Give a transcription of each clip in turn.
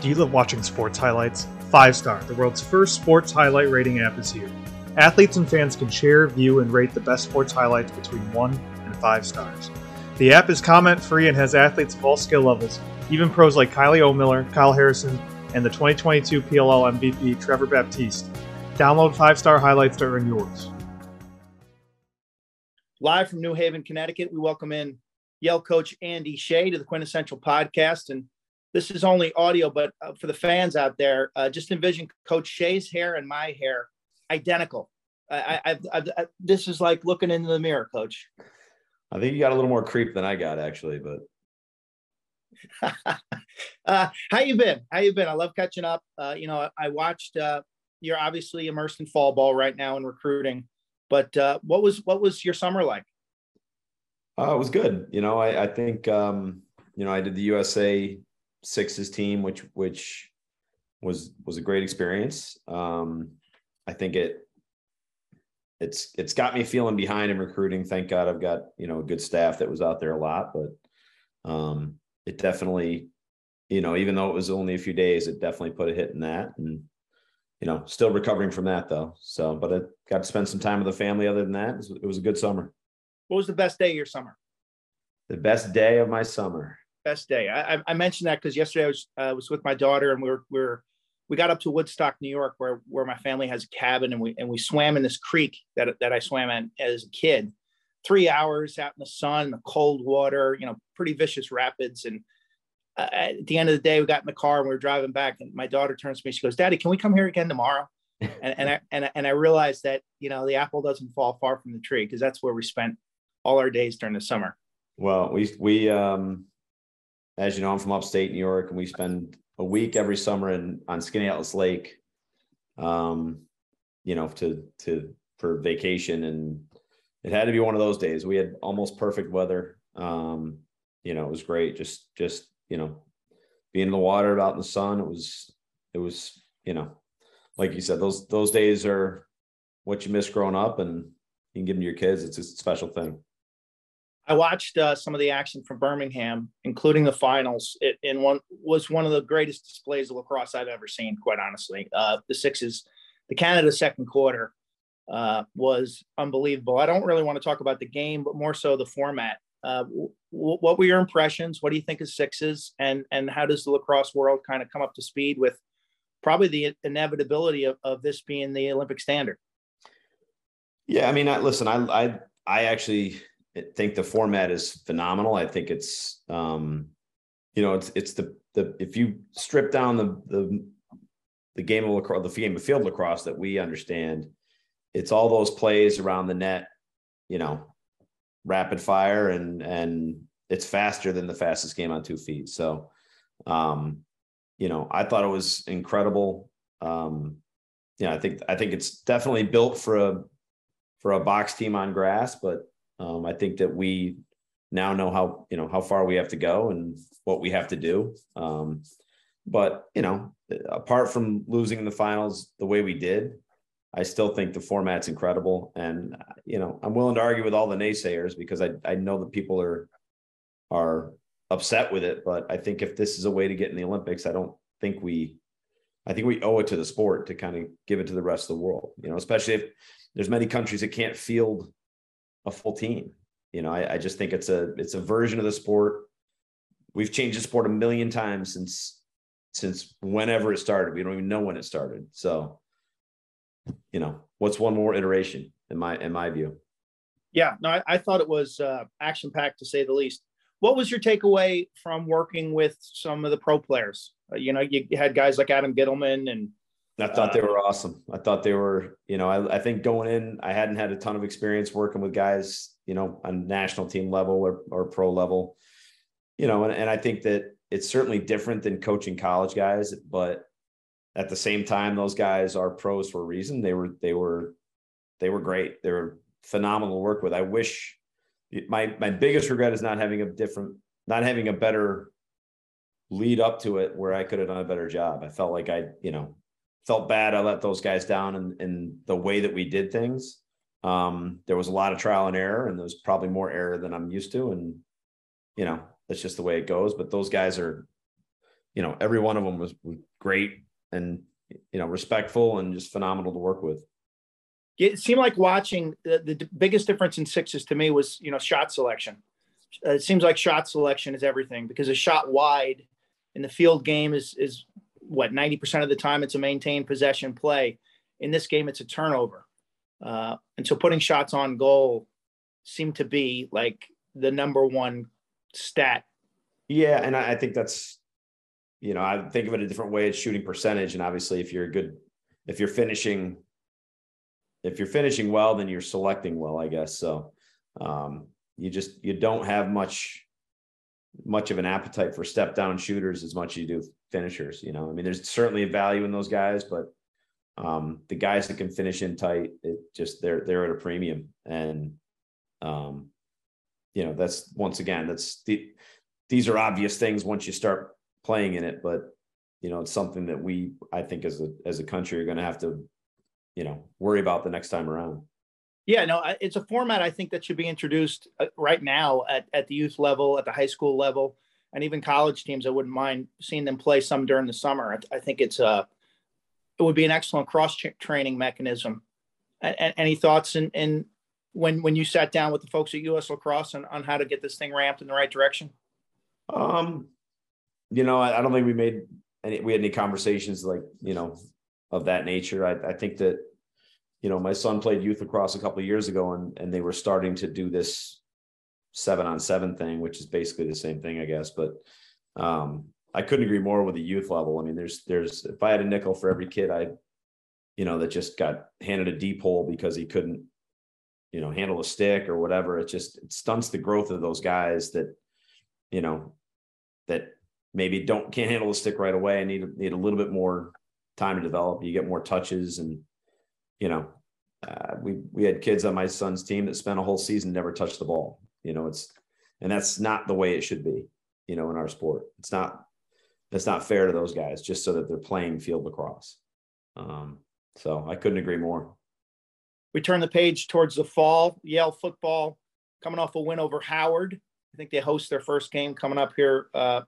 Do you love watching sports highlights? Five Star, the world's first sports highlight rating app, is here. Athletes and fans can share, view, and rate the best sports highlights between one and five stars. The app is comment free and has athletes of all skill levels, even pros like Kylie Ohlmiller, Kyle Harrison, and the 2022 PLL MVP Trevor Baptiste. Download five star highlights to earn yours. Live from New Haven, Connecticut, we welcome in Yale coach Andy Shay to the Quintessential Podcast. And this is only audio, but uh, for the fans out there, uh, just envision Coach Shay's hair and my hair identical. I, I, I, I, this is like looking into the mirror, Coach. I think you got a little more creep than I got, actually. But uh, how you been? How you been? I love catching up. Uh, you know, I watched. Uh, you're obviously immersed in fall ball right now in recruiting, but uh, what was what was your summer like? Uh, it was good. You know, I, I think um, you know I did the USA Sixes team, which which was was a great experience. Um, I think it it's it's got me feeling behind in recruiting. Thank God I've got you know a good staff that was out there a lot, but um, it definitely, you know, even though it was only a few days, it definitely put a hit in that, and you know, still recovering from that though. So, but I got to spend some time with the family. Other than that, it was, it was a good summer. What was the best day of your summer? The best day of my summer. Best day. I, I mentioned that because yesterday I was uh, was with my daughter and we were we were we got up to Woodstock, New York, where where my family has a cabin, and we and we swam in this creek that that I swam in as a kid. Three hours out in the sun, the cold water, you know, pretty vicious rapids. And uh, at the end of the day, we got in the car and we were driving back, and my daughter turns to me, she goes, "Daddy, can we come here again tomorrow?" and and I and, and I realized that you know the apple doesn't fall far from the tree because that's where we spent all our days during the summer. Well, we we um, as you know, I'm from upstate New York, and we spend a week every summer in on Skaneateles Lake, um, you know, to to for vacation, and it had to be one of those days. We had almost perfect weather. Um, you know, it was great. Just just you know, being in the water, out in the sun. It was it was you know, like you said, those those days are what you miss growing up, and you can give them to your kids. It's a special thing. I watched uh, some of the action from Birmingham, including the finals. It in one was one of the greatest displays of lacrosse I've ever seen. Quite honestly, uh, the sixes, the Canada second quarter uh, was unbelievable. I don't really want to talk about the game, but more so the format. Uh, w- what were your impressions? What do you think of sixes, and and how does the lacrosse world kind of come up to speed with probably the inevitability of, of this being the Olympic standard? Yeah, I mean, I, listen, I I I actually think the format is phenomenal. I think it's um, you know, it's it's the the if you strip down the the the game of lacrosse, the game of field lacrosse that we understand, it's all those plays around the net, you know, rapid fire and and it's faster than the fastest game on two feet. So um, you know, I thought it was incredible. Um, yeah, I think I think it's definitely built for a for a box team on grass, but um, I think that we now know how you know how far we have to go and what we have to do. Um, but you know, apart from losing in the finals the way we did, I still think the format's incredible. And you know, I'm willing to argue with all the naysayers because I I know that people are are upset with it. But I think if this is a way to get in the Olympics, I don't think we I think we owe it to the sport to kind of give it to the rest of the world. You know, especially if there's many countries that can't field a full team. You know, I, I just think it's a it's a version of the sport. We've changed the sport a million times since since whenever it started. We don't even know when it started. So, you know, what's one more iteration in my in my view? Yeah, no, I, I thought it was uh, action packed to say the least. What was your takeaway from working with some of the pro players? Uh, you know, you had guys like Adam Ghitelman and I thought they were awesome. I thought they were, you know, I, I, think going in, I hadn't had a ton of experience working with guys, you know, on national team level or, or pro level, you know, and, and I think that it's certainly different than coaching college guys, but at the same time, those guys are pros for a reason. They were, they were, they were great. They were phenomenal to work with. I wish my, my biggest regret is not having a different, not having a better lead up to it where I could have done a better job. I felt like I, you know, felt bad. I let those guys down in, in the way that we did things. Um, there was a lot of trial and error, and there was probably more error than I'm used to. And, you know, that's just the way it goes. But those guys are, you know, every one of them was, was great and you know respectful and just phenomenal to work with. It seemed like watching the, the biggest difference in sixes to me was you know shot selection. Uh, it seems like shot selection is everything because a shot wide in the field game is is what 90% of the time it's a maintained possession play. In this game, it's a turnover. Uh, and so putting shots on goal seemed to be like the number one stat. Yeah. And I, I think that's, you know, I think of it a different way. It's shooting percentage. And obviously if you're a good, if you're finishing, if you're finishing well, then you're selecting well, I guess. So um, you just, you don't have much, much of an appetite for step down shooters as much as you do finishers. You know, I mean, there's certainly a value in those guys, but um, the guys that can finish in tight, it just they're they're at a premium, and um, you know that's once again that's the these are obvious things once you start playing in it, but you know it's something that we I think as a as a country are going to have to you know worry about the next time around. Yeah, no, it's a format I think that should be introduced uh, right now at, at the youth level, at the high school level, and even college teams. I wouldn't mind seeing them play some during the summer. I, I think it's a it would be an excellent cross training mechanism. any thoughts in, in when when you sat down with the folks at US Lacrosse on, on how to get this thing ramped in the right direction? Um, you know, I, I don't think we made any we had any conversations like you know of that nature. I, I think that you know my son played youth lacrosse a couple years ago and and they were starting to do this seven on seven thing, which is basically the same thing, I guess. But um, I couldn't agree more with the youth level. I mean, there's there's if I had a nickel for every kid I, you know, that just got handed a deep hole because he couldn't, you know, handle a stick or whatever. It just it stunts the growth of those guys that, you know, that maybe don't can't handle the stick right away and need need a little bit more time to develop. You get more touches and, you know, uh, we we had kids on my son's team that spent a whole season never touched the ball. You know, it's and that's not the way it should be. You know, in our sport, it's not that's not fair to those guys just so that they're playing field lacrosse. Um, so I couldn't agree more. We turn the page towards the fall. Yale football coming off a win over Howard. I think they host their first game coming up here uh,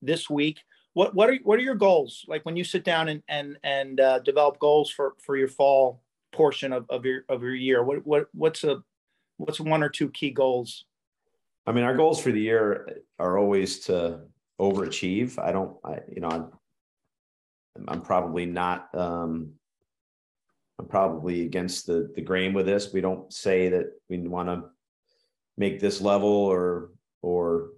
this week. What what are what are your goals? Like when you sit down and and and uh, develop goals for for your fall portion of, of your of your year. What what what's a what's one or two key goals? I mean, our goals for the year are always to overachieve. I don't, I, you know, I'm, I'm probably not, um, I'm probably against the the grain with this. We don't say that we want to make this level or or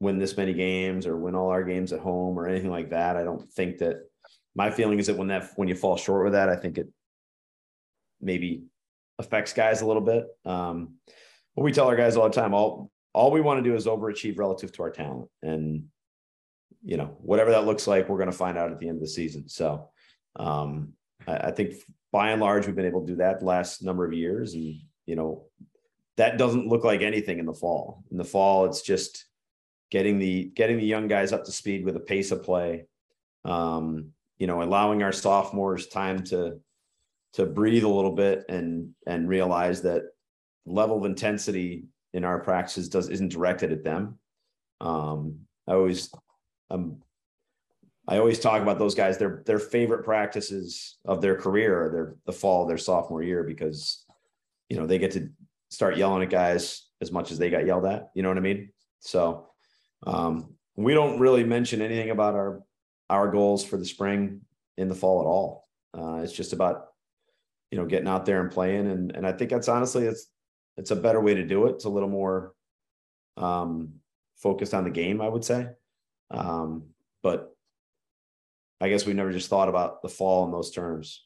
win this many games or win all our games at home or anything like that. I don't think that my feeling is that when that when you fall short with that, I think it maybe affects guys a little bit. Um, but we tell our guys all the time, all all we want to do is overachieve relative to our talent. And, you know, whatever that looks like, we're going to find out at the end of the season. So um, I, I think by and large, we've been able to do that the last number of years. And, you know, that doesn't look like anything in the fall. In the fall, it's just getting the getting the young guys up to speed with a pace of play. Um, you know, allowing our sophomores time to to breathe a little bit and and realize that level of intensity in our practices does isn't directed at them. Um, I always um, I always talk about those guys. Their their favorite practices of their career are their the fall of their sophomore year because you know they get to start yelling at guys as much as they got yelled at. You know what I mean? So um, we don't really mention anything about our our goals for the spring in the fall at all. Uh, it's just about you know getting out there and playing, and and I think that's honestly it's it's a better way to do it. It's a little more um, focused on the game, I would say. Um, but I guess we never just thought about the fall in those terms.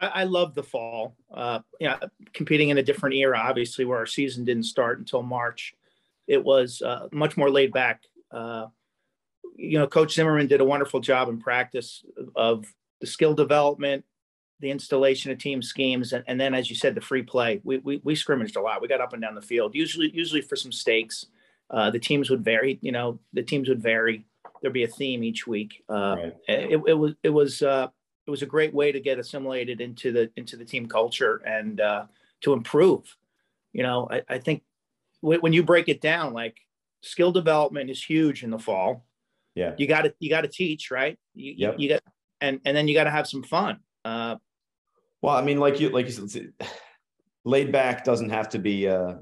I, I love the fall. Uh, yeah, competing in a different era, obviously, where our season didn't start until March. It was uh, much more laid back. Uh, you know, Coach Zimmerman did a wonderful job in practice of the skill development, the installation of team schemes, and, and then, as you said, the free play. We, we, we scrimmaged a lot. We got up and down the field, usually usually for some stakes. Uh, the teams would vary. You know, the teams would vary. There'd be a theme each week. Uh, right. it, it, was it was uh, it was a great way to get assimilated into the into the team culture and uh, to improve. You know, I, I think w- when you break it down, like skill development is huge in the fall. Yeah. You got to you got to teach, right? You, Yep. you, you got and and then you got to have some fun. Uh, Well, I mean, like you, like you said, laid back doesn't have to be. Uh,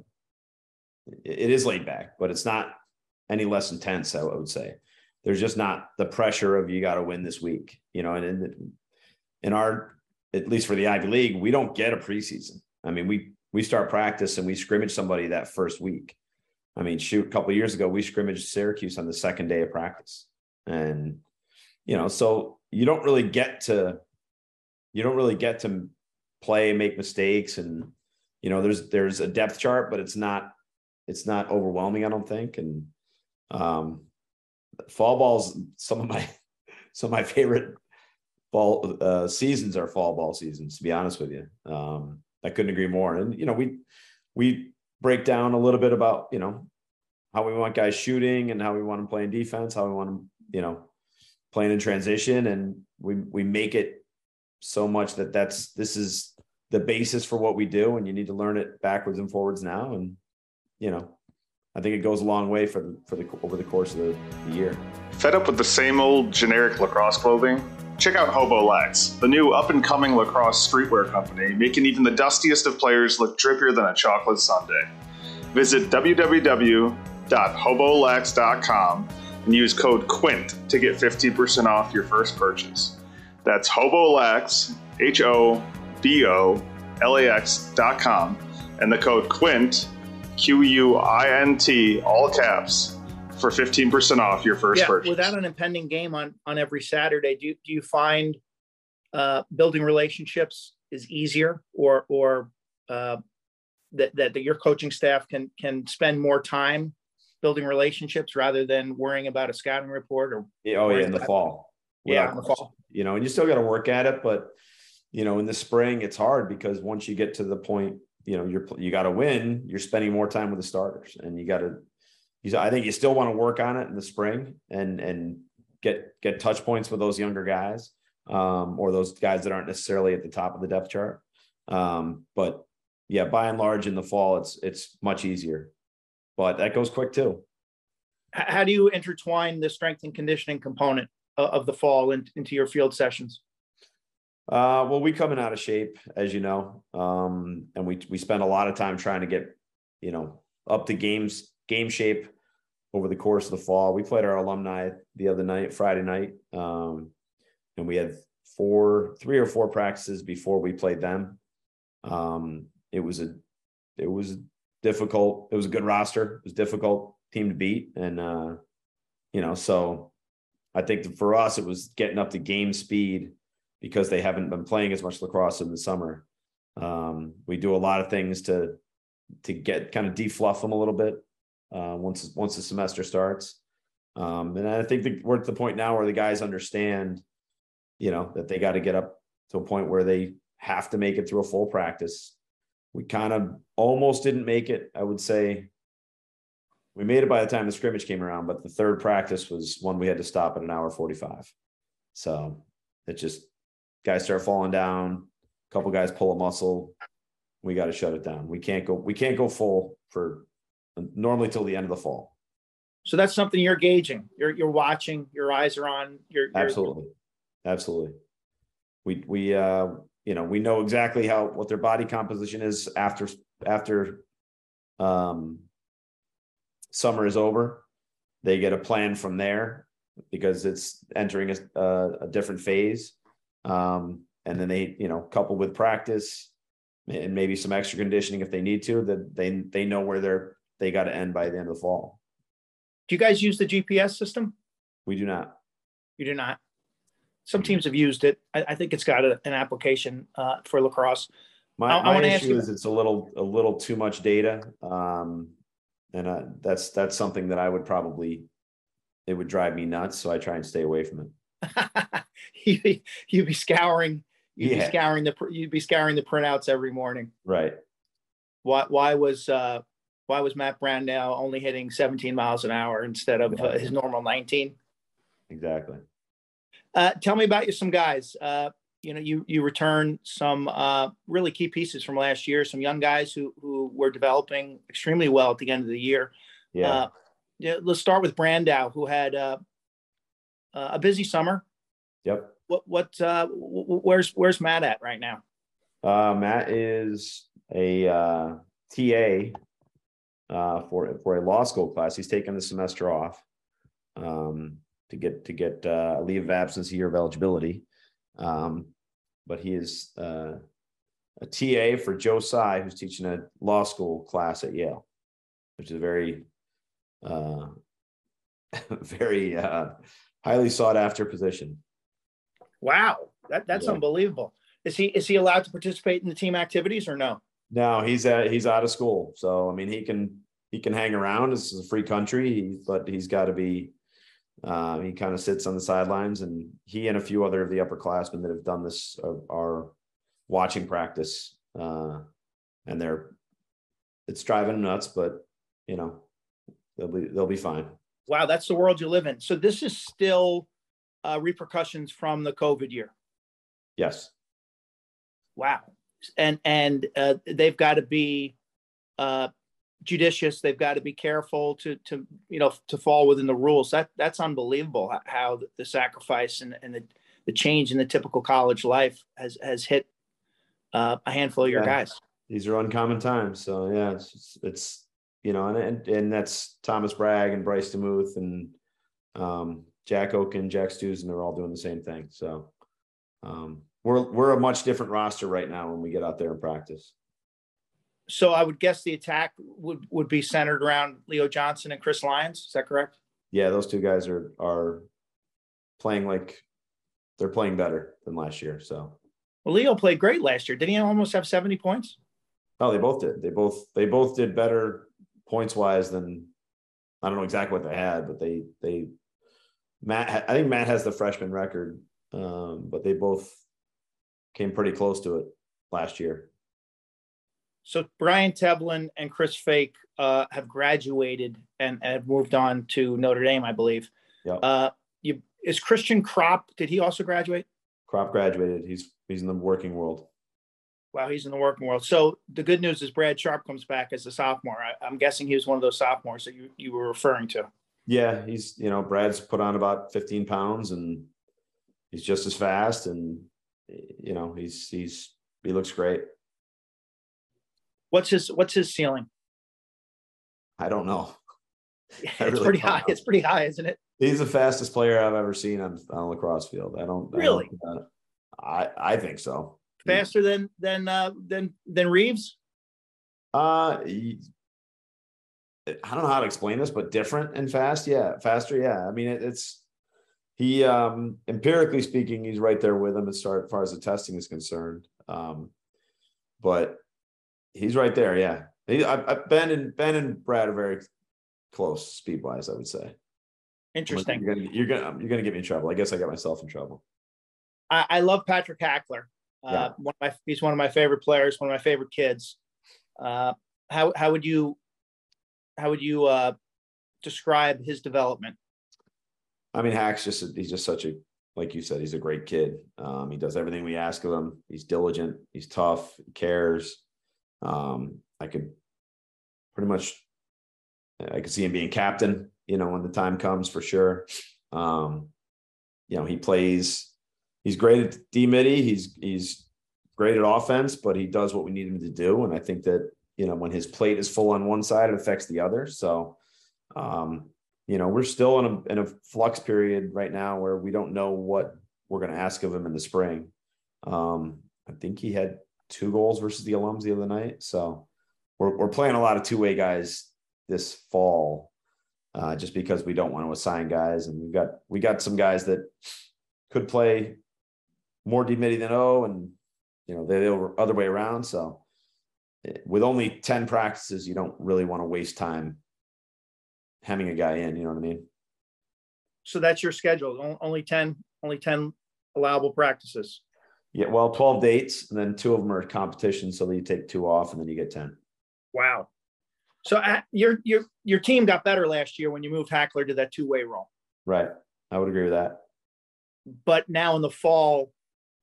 it is laid back, but it's not any less intense. I would say there's just not the pressure of you got to win this week, you know. And in, in our, at least for the Ivy League, we don't get a preseason. I mean, we we start practice and we scrimmage somebody that first week. I mean, shoot, a couple years ago, we scrimmaged Syracuse on the second day of practice, and you know, so you don't really get to you don't really get to play, make mistakes, and you know, there's there's a depth chart, but it's not it's not overwhelming, I don't think. And um fall balls, some of my some of my favorite ball uh seasons are fall ball seasons, to be honest with you. Um, I couldn't agree more. And you know, we we break down a little bit about, you know, how we want guys shooting and how we want them playing defense, how we want them, you know, playing in transition and we we make it so much that that's this is the basis for what we do and you need to learn it backwards and forwards now and you know i think it goes a long way for the for the over the course of the, the year Fed up with the same old generic lacrosse clothing? Check out Hobolax, the new up and coming lacrosse streetwear company, making even the dustiest of players look drippier than a chocolate sundae. Visit www.hobolax.com and use code QUINT to get 50% off your first purchase. That's Hobolax, H O B O L A X dot com, and the code QUINT, Q U I N T, all caps, for 15% off your first yeah, purchase. without an impending game on on every Saturday, do you, do you find uh, building relationships is easier, or or uh, that, that that your coaching staff can can spend more time building relationships rather than worrying about a scouting report or oh yeah in the fall yeah Without in the question. fall. you know and you still got to work at it but you know in the spring it's hard because once you get to the point you know you're you got to win you're spending more time with the starters and you got to you i think you still want to work on it in the spring and and get get touch points with those younger guys um or those guys that aren't necessarily at the top of the depth chart um but yeah by and large in the fall it's it's much easier but that goes quick too How do you intertwine the strength and conditioning component of, of the fall in, into your field sessions? Uh, well, we coming out of shape, as you know, um, and we we spend a lot of time trying to get, you know, up to games game shape over the course of the fall. We played our alumni the other night, Friday night, um, and we had four, three or four practices before we played them. Um, it was a, it was difficult. It was a good roster. It was difficult team to beat, and uh, you know, so I think for us, it was getting up to game speed because they haven't been playing as much lacrosse in the summer. Um, we do a lot of things to to get kind of defluff them a little bit uh, once once the semester starts. Um, and I think that we're at the point now where the guys understand, you know, that they got to get up to a point where they have to make it through a full practice. We kind of almost didn't make it. I would say we made it by the time the scrimmage came around, but the third practice was one we had to stop at an hour 45. So it just guys start falling down, a couple guys pull a muscle. We got to shut it down. We can't go, we can't go full for normally till the end of the fall. So that's something you're gauging. You're you're watching. Your eyes are on. You're Absolutely. Absolutely. We, we, uh, you know, we know exactly how, what their body composition is after, after, um, summer is over. They get a plan from there because it's entering a, a, a different phase. Um, and then they, you know, coupled with practice and maybe some extra conditioning if they need to, that they, they know where they're, they got to end by the end of the fall. Do you guys use the GPS system? We do not. You do not. Some teams have used it. I, I think it's got a, an application uh, for lacrosse. My, I- I my ask issue is it's a little, a little too much data. Um, and uh, that's, that's something that I would probably, it would drive me nuts. So I try and stay away from it. you'd, be, you'd be scouring. You'd Yeah. be scouring the. You'd be scouring the printouts every morning. Right. Why? Why was? Uh, why was Matt Brown now only hitting 17 miles an hour instead of uh, his normal 19? Exactly. Uh, tell me about you, some guys. You know, you you return some uh, really key pieces from last year. Some young guys who who were developing extremely well at the end of the year. Yeah. Uh, yeah, let's start with Brandau, who had uh, uh, a busy summer. Yep. What what uh, where's where's Matt at right now? Uh, Matt is a uh, TA uh, for for a law school class. He's taking the semester off um, to get to get uh, a leave of absence, a year of eligibility. Um, but he is uh, a TA for Joe Tsai, who's teaching a law school class at Yale, which is a very, uh, very uh, highly sought after position. Wow, that, that's yeah. unbelievable. Is he is he allowed to participate in the team activities or no? No, he's at, he's out of school. So I mean, he can he can hang around. This is a free country, he, but he's got to be. Uh, he kind of sits on the sidelines, and he and a few other of the upperclassmen that have done this are, are watching practice, uh, and they're it's driving them nuts, but you know they'll be they'll be fine. Wow, that's the world you live in. So this is still uh, repercussions from the COVID year. Yes. Wow, and and uh, they've got to be uh, judicious. They've got to be careful to to you know to fall within the rules. That that's unbelievable how the sacrifice and, and the, the change in the typical college life has has hit uh, a handful of your yeah. guys. These are uncommon times. So yeah, it's it's you know, and and, and that's Thomas Bragg and Bryce DeMuth and um, Jack Oaken, Jack Stews, and they're all doing the same thing. So um, we're we're a much different roster right now when we get out there and practice. So I would guess the attack would would be centered around Leo Johnson and Chris Lyons. Is that correct? Yeah, those two guys are are playing like they're playing better than last year. So well, Leo played great last year. Did he almost have 70 points? Oh, they both did. They both they both did better points wise than I don't know exactly what they had, but they they Matt I think Matt has the freshman record, um, but they both came pretty close to it last year. So Brian Tevlin and Chris Fake uh, have graduated and, and, have moved on to Notre Dame, I believe. Yeah. Uh, you, is Christian Kropp? Did he also graduate? Kropp graduated. He's he's in the working world. Wow, he's in the working world. So the good news is Brad Sharp comes back as a sophomore. I, am guessing he was one of those sophomores that you, you were referring to. Yeah, he's you know Brad's put on about 15 pounds and he's just as fast and you know he's he's he looks great. What's his what's his ceiling? I don't know. It's really pretty high. Know. It's pretty high, isn't it? He's the fastest player I've ever seen on, on lacrosse field. I don't really. I, don't, I, I think so. Faster yeah. than than uh, than than Reeves. Uh, he, I don't know how to explain this, but different and fast. Yeah, faster. Yeah. I mean, it, it's he um empirically speaking, he's right there with him as far, as far as the testing is concerned. Um, but he's right there. Yeah. He, I, I, ben and Ben and Brad are very close speed wise. I would say. Interesting. You're gonna, you're gonna you're gonna get me in trouble. I guess I got myself in trouble. I, I love Patrick Hackler. Uh, yeah. one of my, he's one of my favorite players. One of my favorite kids. Uh, how how would you how would you uh, describe his development? I mean, Hack's just he's just such a like you said, he's a great kid. Um, he does everything we ask of him. He's diligent. He's tough. He cares. Um, I could pretty much I could see him being captain you know, when the time comes for sure. Um, you know, he plays, he's great at D midi. He's, he's great at offense, but he does what we need him to do. And I think that, you know, when his plate is full on one side, it affects the other. So, um, you know, we're still in a, in a flux period right now where we don't know what we're going to ask of him in the spring. Um, I think he had two goals versus the alums the other night. So we're, we're playing a lot of two way guys this fall uh, just because we don't want to assign guys, and we've got we got some guys that could play more D than O, and you know they're the other way around. So eh, with only ten practices, you don't really want to waste time hemming a guy in. You know what I mean? So that's your schedule. Only ten, only ten allowable practices. Yeah, well, twelve dates, and then two of them are competition, so you take two off, and then you get ten. Wow. So uh, your your your team got better last year when you moved Hackler to that two way role. Right, I would agree with that. But now in the fall,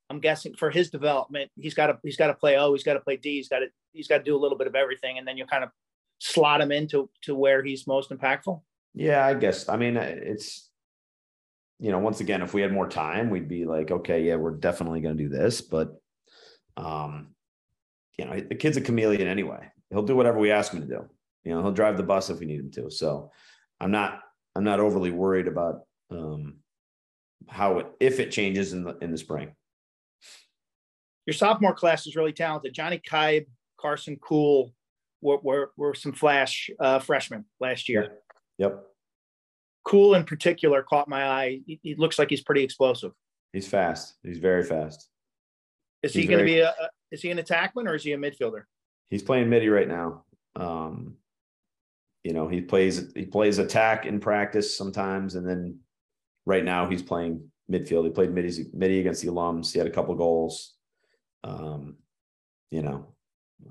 I'm guessing for his development, he's got to he's got to play O, he's got to play D, he's got to he's got to do a little bit of everything, and then you kind of slot him into to where he's most impactful. Yeah, I guess. I mean, it's you know, once again, if we had more time, we'd be like, okay, yeah, we're definitely going to do this. But, um, you know, the kid's a chameleon anyway. He'll do whatever we ask him to do. You know, he'll drive the bus if we need him to. So I'm not, I'm not overly worried about um, how it, if it changes in the in the spring. Your sophomore class is really talented. Johnny Kaib, Carson Cool were, were, were some flash uh, freshmen last year. Yep. Cool in particular caught my eye. He, he looks like he's pretty explosive. He's fast. He's very fast. Is he going to be a, a, is he an attackman or is he a midfielder? He's playing midi right now. Um, you know, he plays he plays attack in practice sometimes, and then right now he's playing midfield. He played midi midi against the alums. He had a couple goals. Um, you know,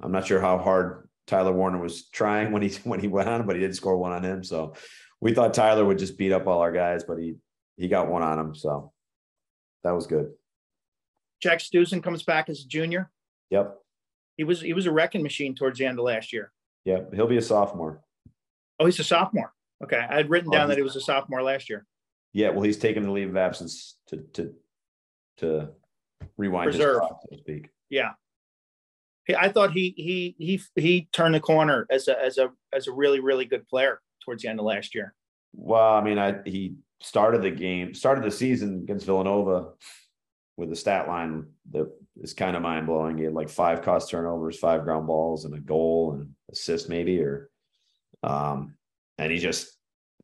I'm not sure how hard Tyler Warner was trying when he when he went on, but he did score one on him. So we thought Tyler would just beat up all our guys, but he he got one on him. So that was good. Jack Stusen comes back as a junior. Yep. He was he was a wrecking machine towards the end of last year. Yep. He'll be a sophomore. Oh, he's a sophomore. Okay. I had written oh, down oh, that he was a sophomore last year. Yeah, well, he's taken the leave of absence to to to rewind Preserve. His so to speak. Yeah. I thought he he he he turned the corner as a as a as a really really good player towards the end of last year. Well, I mean, I he started the game, started the season against Villanova with a stat line that is kind of mind blowing. He had like five cost turnovers, five ground balls, and a goal and assist maybe, or um, and he just,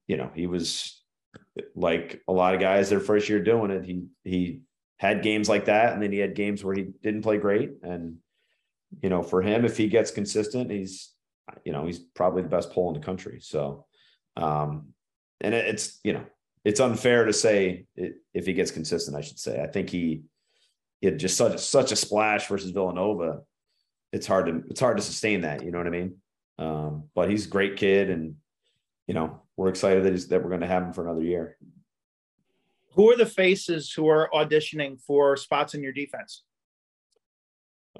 you know, he was like a lot of guys their first year doing it. He he had games like that, and then he had games where he didn't play great, and you know, for him, if he gets consistent, he's, you know, he's probably the best pull in the country. So, um, and it, it's, you know, it's unfair to say it, if he gets consistent, I should say. I think he, he had just such such a splash versus Villanova. It's hard to it's hard to sustain that. You know what I mean? Um, but he's a great kid, and you know we're excited that he's, that we're going to have him for another year. Who are the faces who are auditioning for spots in your defense?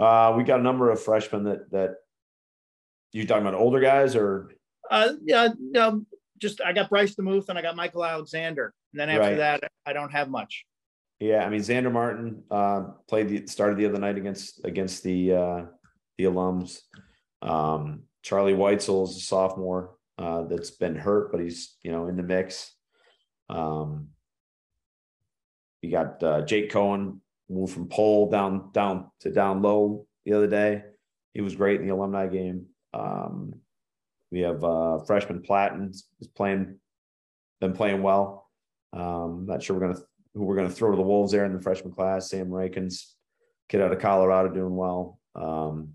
Uh, we got a number of freshmen that that you talking about older guys or uh yeah no just I got Bryce DeMuth and I got Michael Alexander. And then after right. that I don't have much. Yeah, I mean Xander Martin uh, played the started the other night against against the uh, the alums. Um, Charlie Weitzel is a sophomore uh, that's been hurt, but he's you know in the mix. Um, you got uh, Jake Cohen moved from pole down down to down low the other day. He was great in the alumni game. Um, we have uh, freshman Platten is playing, been playing well. Um, not sure we're gonna who we're gonna throw to the wolves there in the freshman class. Sam Rankins, kid out of Colorado, doing well. Um,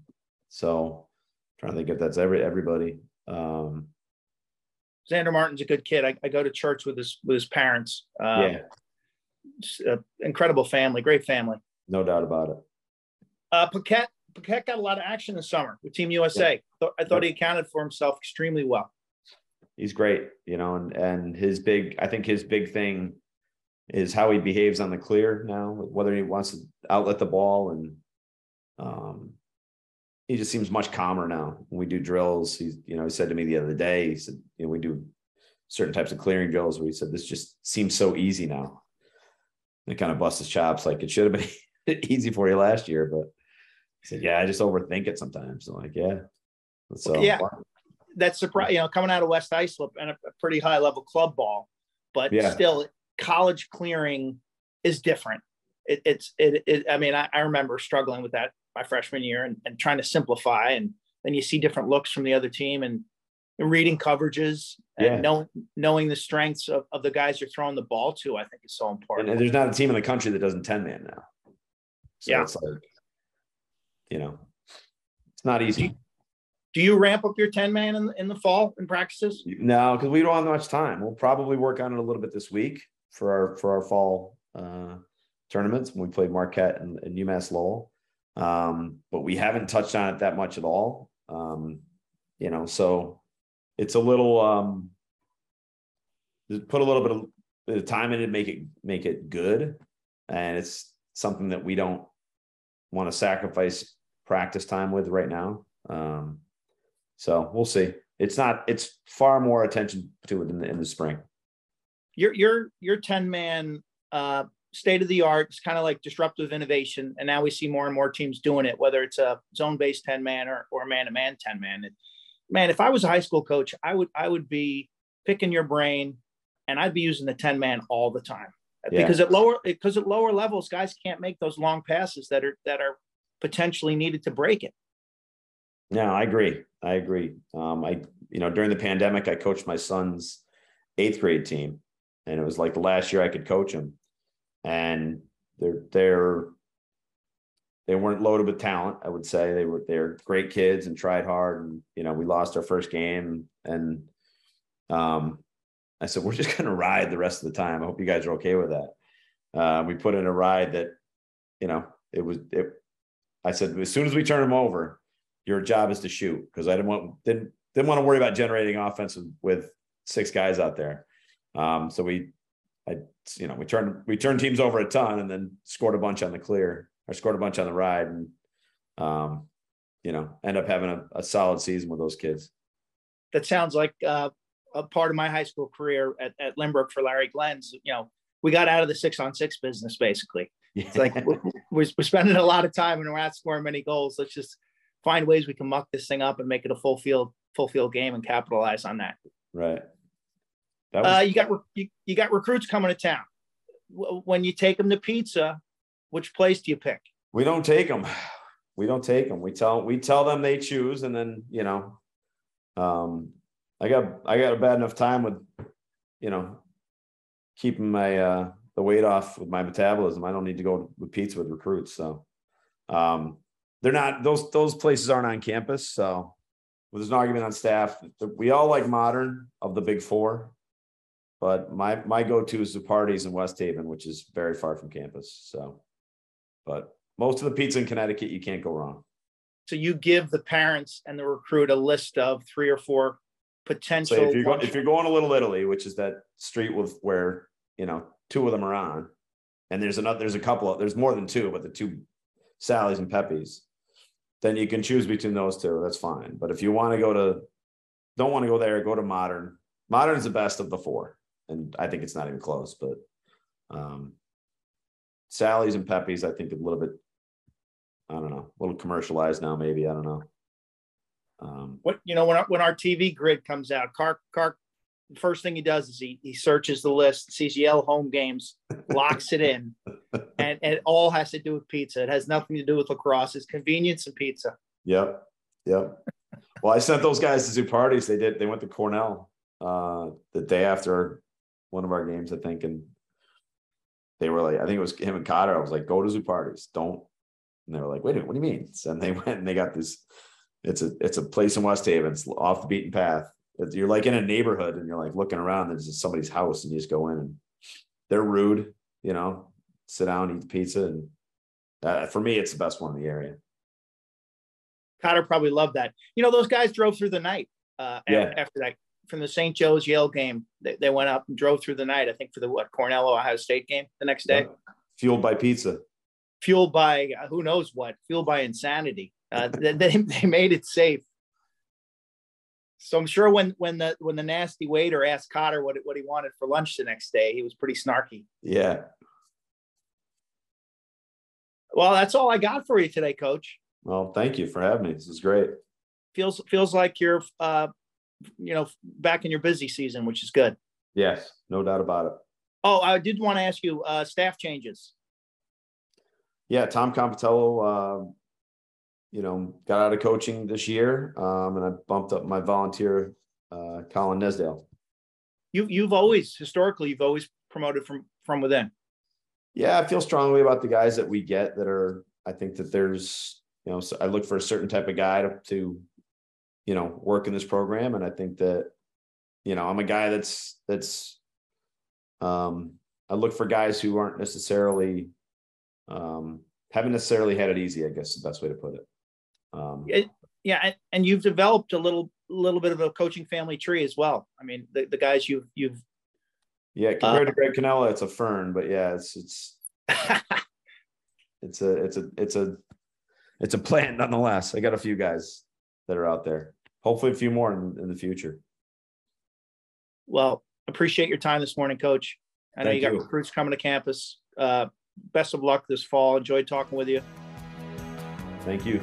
so trying to think if that's every everybody. Um, Xander Martin's a good kid. I, I, go to church with his with his parents. Um, yeah, incredible family, great family. No doubt about it. Uh, Paquette, Paquette got a lot of action this summer with Team USA. I thought he accounted for himself extremely well. He's great, you know, and and his big, I think his big thing is how he behaves on the clear now, whether he wants to outlet the ball and um he just seems much calmer now when we do drills. He's, you know, he said to me the other day, he said, you know, we do certain types of clearing drills where he said this just seems so easy now and kind of busts his chops like it should have been easy for you last year, but he said, "Yeah, I just overthink it sometimes." I'm like, "Yeah, so yeah." That's surprise, you know, coming out of West Islip and a, a pretty high level club ball, but yeah. still, college clearing is different. It, it's it, it. I mean, I, I remember struggling with that my freshman year and, and trying to simplify, and then you see different looks from the other team, and reading coverages and yeah. knowing knowing the strengths of, of the guys you're throwing the ball to, I think is so important. And, there's not a team in the country that doesn't 10 man now. So yeah. it's like, you know, it's not easy. Do you ramp up your 10 man in, in the fall in practices? No, because we don't have much time. We'll probably work on it a little bit this week for our for our fall uh, tournaments when we play Marquette and, and UMass Lowell. Um, but we haven't touched on it that much at all. Um, you know, so it's a little um put a little bit of, bit of time in it make it make it good and it's something that we don't want to sacrifice practice time with right now um so we'll see it's not it's far more attention to it in the, in the spring your your your 10 man uh, state of the art. It's kind of like disruptive innovation, and now we see more and more teams doing it, whether it's a zone based 10 man or or man to man 10 man. And man, if I was a high school coach, I would I would be picking your brain, and I'd be using the 10 man all the time yeah. because at lower because at lower levels, guys can't make those long passes that are that are potentially needed to break it. No, I agree. I agree. Um, I you know during the pandemic, I coached my son's eighth grade team, and it was like the last year I could coach him, and they're they're they weren't loaded with talent. I would say they were they're great kids and tried hard, and you know we lost our first game, and um, I said we're just going to ride the rest of the time. I hope you guys are okay with that. Uh, we put in a ride that, you know, it was it. I said as soon as we turn them over, your job is to shoot because I didn't want didn't didn't want to worry about generating offense with, six guys out there. Um, so we, I you know we turned we turned teams over a ton and then scored a bunch on the clear or scored a bunch on the ride and um, you know end up having a, a solid season with those kids. That sounds like uh, a part of my high school career at, at Lynbrook for Larry Glenn's. You know, we got out of the six on six business basically. It's like we're, we're spending a lot of time and we're not scoring many goals. Let's just find ways we can muck this thing up and make it a full field full field game and capitalize on that. Right. That was- uh, you got you, you got recruits coming to town. When you take them to pizza, which place do you pick? We don't take them. We don't take them. We tell we tell them they choose, and then you know, um, I got I got a bad enough time with, you know, keeping my uh the weight off with my metabolism. I don't need to go with pizza with recruits. So um they're not those those places aren't on campus. So well, there's an argument on staff. We all like modern of the big four, but my my go-to is Zuppardi's in West Haven, which is very far from campus. So, but most of the pizza in Connecticut, you can't go wrong. So you give the parents and the recruit a list of three or four potential. So if you're going, if you're going to Little Italy, which is that street with where you know two of them are on, and there's another, there's a couple of, there's more than two, but the two Sally's and Pepe's, then you can choose between those two. That's fine. But if you want to go to, don't want to go there, go to Modern. Modern is the best of the four, and I think it's not even close. But um, Sally's and Pepe's, I think a little bit, I don't know, a little commercialized now. Maybe I don't know. Um, what you know when our, when our TV grid comes out, Clark, the first thing he does is he he searches the list, sees Yale home games, locks it in, and, and it all has to do with pizza. It has nothing to do with lacrosse. It's convenience and pizza. Yep, yep. well, I sent those guys to Zuppardi's. They did. They went to Cornell uh, the day after one of our games, I think, and they were like, I think it was him and Cotter. I was like, go to Zuppardi's. Don't. And they were like, wait a minute, what do you mean? And they went and they got this it's a it's a place in West Haven. It's off the beaten path. You're like in a neighborhood and you're like looking around. There's somebody's house and you just go in and they're rude. You know, sit down, eat the pizza, and uh, for me, it's the best one in the area. Cotter probably loved that. You know, those guys drove through the night uh, yeah. after that from the St. Joe's Yale game. They, they, went up and drove through the night. I think for the what Cornell Ohio State game the next day. Yeah. Fueled by pizza. Fueled by uh, who knows what? Fueled by insanity. Uh, they, they made it safe. So I'm sure when when the when the nasty waiter asked Cotter what what he wanted for lunch the next day, he was pretty snarky. Yeah. Well, that's all I got for you today, Coach. Well, thank you for having me. This is great. Feels feels like you're uh, you know back in your busy season, which is good. Yes, no doubt about it. Oh, I did want to ask you uh, staff changes. Yeah, Tom Compitello uh, you know, got out of coaching this year, um, and I bumped up my volunteer, uh, Colin Nesdale. You you've always historically you've always promoted from from within. Yeah, I feel strongly about the guys that we get that are. I think that there's, you know, so I look for a certain type of guy to, to, you know, work in this program, and I think that, you know, I'm a guy that's that's. Um, I look for guys who aren't necessarily, um, haven't necessarily had it easy. I guess the best way to put it. Um, yeah, and you've developed a little little bit of a coaching family tree as well. I mean, the, the guys you've you've yeah compared uh, to Greg Cannella, it's a fern, but yeah, it's it's it's a it's a it's a it's a plant nonetheless. I got a few guys that are out there. Hopefully, a few more in, in the future. Well, appreciate your time this morning, Coach. I know Thank you got you. recruits coming to campus. Uh, best of luck this fall. Enjoyed talking with you. Thank you.